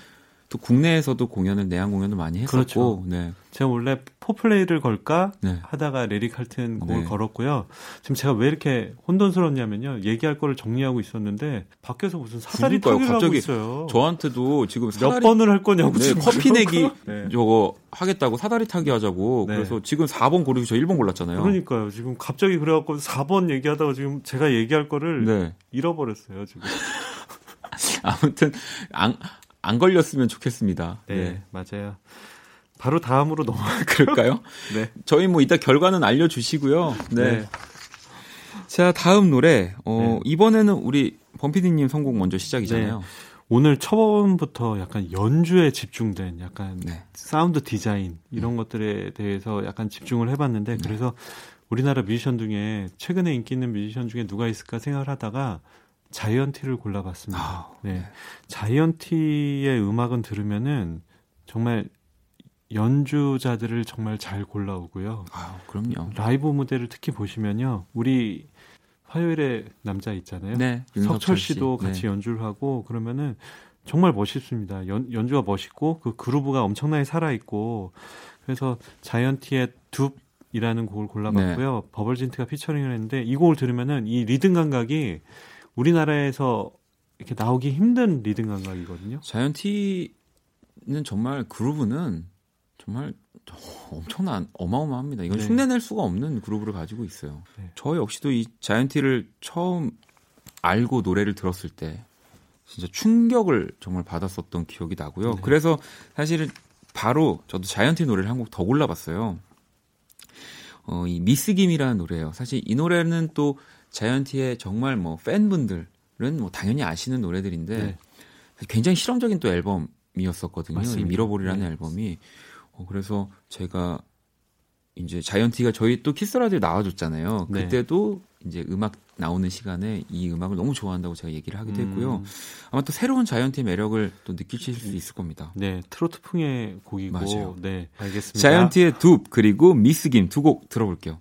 또 국내에서도 공연을 내한 공연을 많이 했었고 그렇죠. 네. 제가 원래 포플레이를 걸까 네. 하다가 레리 칼튼 곡을 네. 걸었고요. 지금 제가 왜 이렇게 혼돈스럽냐면요. 얘기할 거를 정리하고 있었는데 밖에서 무슨 사다리 타기를 하고 있어요. 저한테도 지금 사다리, 몇 번을 할 거냐고 네, 커피 내기 네. 저거 하겠다고 사다리 타기 하자고 네. 그래서 지금 4번 고르고 저 1번 골랐잖아요. 그러니까요. 지금 갑자기 그래갖고 4번 얘기하다가 지금 제가 얘기할 거를 네. 잃어버렸어요. 지금. <laughs> 아무튼 안, 안 걸렸으면 좋겠습니다. 네, 네. 맞아요. 바로 다음으로 넘어갈까요? <laughs> 그럴까요? 네. 저희 뭐 이따 결과는 알려주시고요. 네. 네. 자, 다음 노래. 어, 네. 이번에는 우리 범피디님 선곡 먼저 시작이잖아요. 네. 오늘 처음부터 약간 연주에 집중된 약간 네. 사운드 디자인 이런 네. 것들에 대해서 약간 집중을 해봤는데 네. 그래서 우리나라 뮤지션 중에 최근에 인기 있는 뮤지션 중에 누가 있을까 생각을 하다가 자이언티를 골라봤습니다. 아, 네. 네. 자이언티의 음악은 들으면은 정말 연주자들을 정말 잘 골라오고요. 아, 그럼요. 라이브 무대를 특히 보시면요. 우리 화요일에 남자 있잖아요. 네, 석철 씨도 씨. 같이 네. 연주를 하고 그러면은 정말 멋있습니다. 연, 연주가 멋있고 그 groove가 엄청나게 살아 있고 그래서 자이언티의 Doop이라는 곡을 골라봤고요. 네. 버벌진트가 피처링을 했는데 이 곡을 들으면은 이 리듬 감각이 우리나라에서 이렇게 나오기 힘든 리듬 감각이거든요. 자이언티는 정말 그루브는 정말 엄청난 어마어마합니다. 이건 네. 흉내낼 수가 없는 그룹을 가지고 있어요. 네. 저 역시도 이 자이언티를 처음 알고 노래를 들었을 때 진짜 충격을 정말 받았었던 기억이 나고요. 네. 그래서 사실은 바로 저도 자이언티 노래를 한 곡 더 골라봤어요. 어, 이 미스 김이라는 노래예요. 사실 이 노래는 또 자이언티의 정말 뭐 팬분들은 뭐 당연히 아시는 노래들인데 네. 굉장히 실험적인 또 앨범이었었거든요. 맞습니다. 이 Mirrorball이라는 네. 앨범이 어, 그래서 제가 이제 자이언티가 저희 또 키스라디오 나와줬잖아요. 네. 그때도 이제 음악 나오는 시간에 이 음악을 너무 좋아한다고 제가 얘기를 하기도 음. 했고요. 아마 또 새로운 자이언티의 매력을 또 느끼실 수 있을 겁니다. 네, 트로트풍의 곡이고. 맞아요. 네, 알겠습니다. 자이언티의 둡 그리고 미스 김 두 곡 들어볼게요.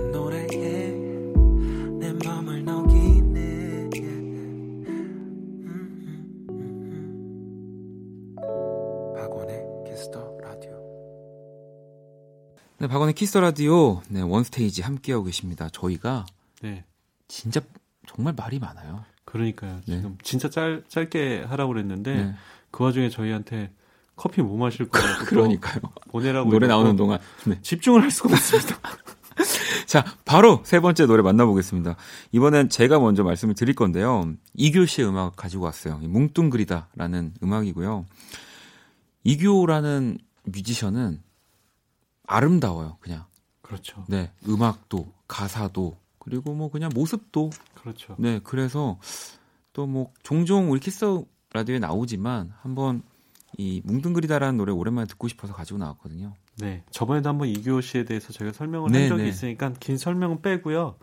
네, 박원의 Kiss the Radio 네, 원스테이지 함께하고 계십니다. 저희가 네. 진짜 정말 말이 많아요. 그러니까요. 네. 지금 진짜 짧, 짧게 하라고 그랬는데 네. 그 와중에 저희한테 커피 뭐 마실 거냐고 <laughs> 그러니까요. 보내라고 노래 나오는 동안 네. 집중을 할 수가 없습니다. <laughs> 자, 바로 세 번째 노래 만나보겠습니다. 이번엔 제가 먼저 말씀을 드릴 건데요. 이교 씨의 음악 가지고 왔어요. 뭉뚱그리다라는 음악이고요. 이교라는 뮤지션은 아름다워요, 그냥. 그렇죠. 네, 음악도, 가사도, 그리고 뭐 그냥 모습도. 그렇죠. 네, 그래서 또 뭐 종종 우리 키스 라디오에 나오지만 한번 이 뭉뚱그리다라는 노래 오랜만에 듣고 싶어서 가지고 나왔거든요. 네. 저번에도 한번 이규호 씨에 대해서 저희가 설명을 네, 한 적이 네. 있으니까 긴 설명은 빼고요.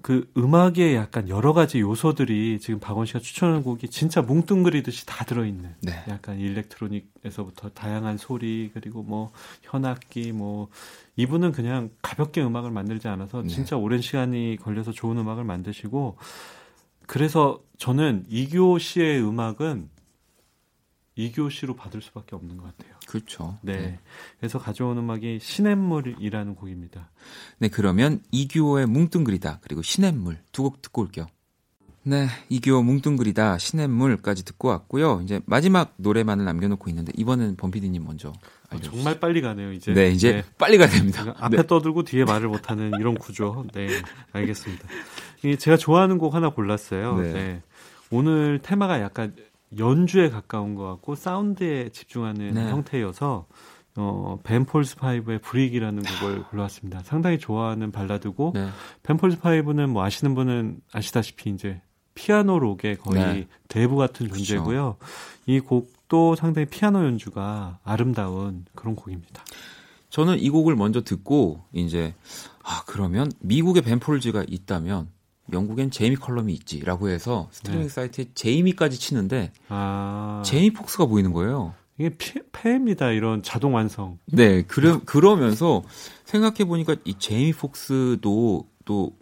그 음악의 약간 여러 가지 요소들이 지금 박원 씨가 추천한 곡이 진짜 뭉뚱그리듯이 다 들어있는 네. 약간 일렉트로닉에서부터 다양한 소리 그리고 뭐 현악기 뭐 이분은 그냥 가볍게 음악을 만들지 않아서 네. 진짜 오랜 시간이 걸려서 좋은 음악을 만드시고 그래서 저는 이규호 씨의 음악은 씨로 받을 수밖에 없는 것 같아요. 그렇죠. 네. 네. 그래서 가져온 음악이 시냇물이라는 곡입니다. 네, 그러면 이규호의 뭉뚱그리다 그리고 시냇물 두 곡 듣고 올게요. 네, 이규호 뭉뚱그리다 시냇물까지 듣고 왔고요. 이제 마지막 노래만을 남겨놓고 있는데 이번엔 범피디님 먼저 아, 알려주시죠. 정말 빨리 가네요, 이제. 네, 이제 네. 빨리 가야 됩니다. 앞에 네. 떠들고 뒤에 말을 못하는 이런 구조. 네, 알겠습니다. 제가 좋아하는 곡 하나 골랐어요. 네. 네. 오늘 테마가 약간 연주에 가까운 것 같고 사운드에 집중하는 네. 형태여서 어, Ben Folds Five의 Brick이라는 곡을 골라왔습니다. 상당히 좋아하는 발라드고 네. Ben Folds Five는 뭐 아시는 분은 아시다시피 이제 피아노 록의 거의 네. 대부 같은 존재고요. 그렇죠. 이 곡도 상당히 피아노 연주가 아름다운 그런 곡입니다. 저는 이 곡을 먼저 듣고 이제 아 그러면 미국의 벤폴즈가 있다면 영국엔 제이미 컬럼이 있지라고 해서 스트리밍 네. 사이트에 제이미까지 치는데 아... 제이미 폭스가 보이는 거예요. 이게 피, 폐해입니다. 이런 자동 완성. 네, 그러, 그러면서 생각해 보니까 이 제이미 폭스도 또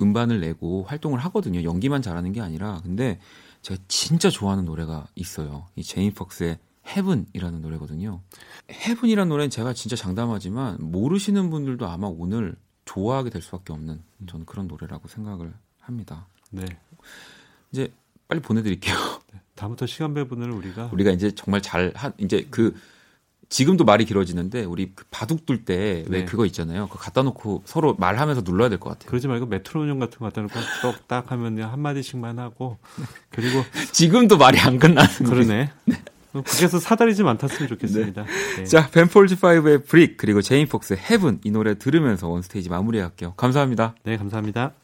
음반을 내고 활동을 하거든요. 연기만 잘하는 게 아니라. 근데 제가 진짜 좋아하는 노래가 있어요. 이 제이미 폭스의 헤븐이라는 노래거든요. 헤븐이라는 노래는 제가 진짜 장담하지만 모르시는 분들도 아마 오늘 좋아하게 될 수밖에 없는 저는 그런 노래라고 생각을 합니다. 네. 이제 빨리 보내드릴게요. <laughs> 네. 다음부터 시간 배분을 우리가 우리가 이제 정말 잘 한 이제 그 지금도 말이 길어지는데 우리 그 바둑 둘 때왜 네. 그거 있잖아요. 그거 갖다 놓고 서로 말하면서 눌러야 될 것 같아요. 그러지 말고 메트로놈 같은 거 갖다 놓고 똑딱 하면 한 마디씩만 하고 <laughs> 그리고 지금도 말이 안 끝나는 그러네. 네. 그래서 사다리 좀 안 탔으면 좋겠습니다. 네. 네. 자, 벤폴즈 5의 Brick 그리고 제이미 폭스의 Heaven 이 노래 들으면서 원스테이지 마무리할게요. 감사합니다. 네, 감사합니다.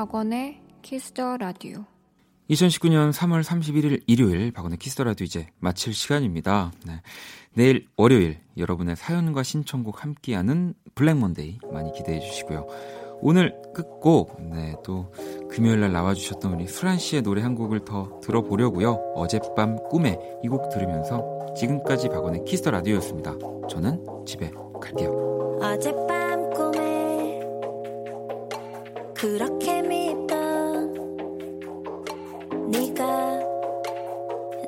박원의 Kiss the Radio 2019년 3월 31일 일요일 박원의 Kiss the Radio 이제 마칠 시간입니다. 네. 내일 월요일 여러분의 사연과 신청곡 함께하는 Black Monday 많이 기대해 주시고요. 오늘 끝곡 네, 또 금요일 날 나와 주셨던 우리 수란 씨의 노래 한 곡을 더 들어보려고요. 어젯밤 꿈에 이 곡 들으면서 지금까지 박원의 Kiss the Radio였습니다. 저는 집에 갈게요. 어젯밤 꿈에 그렇게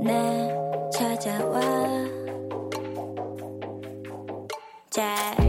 나 찾아와. 잘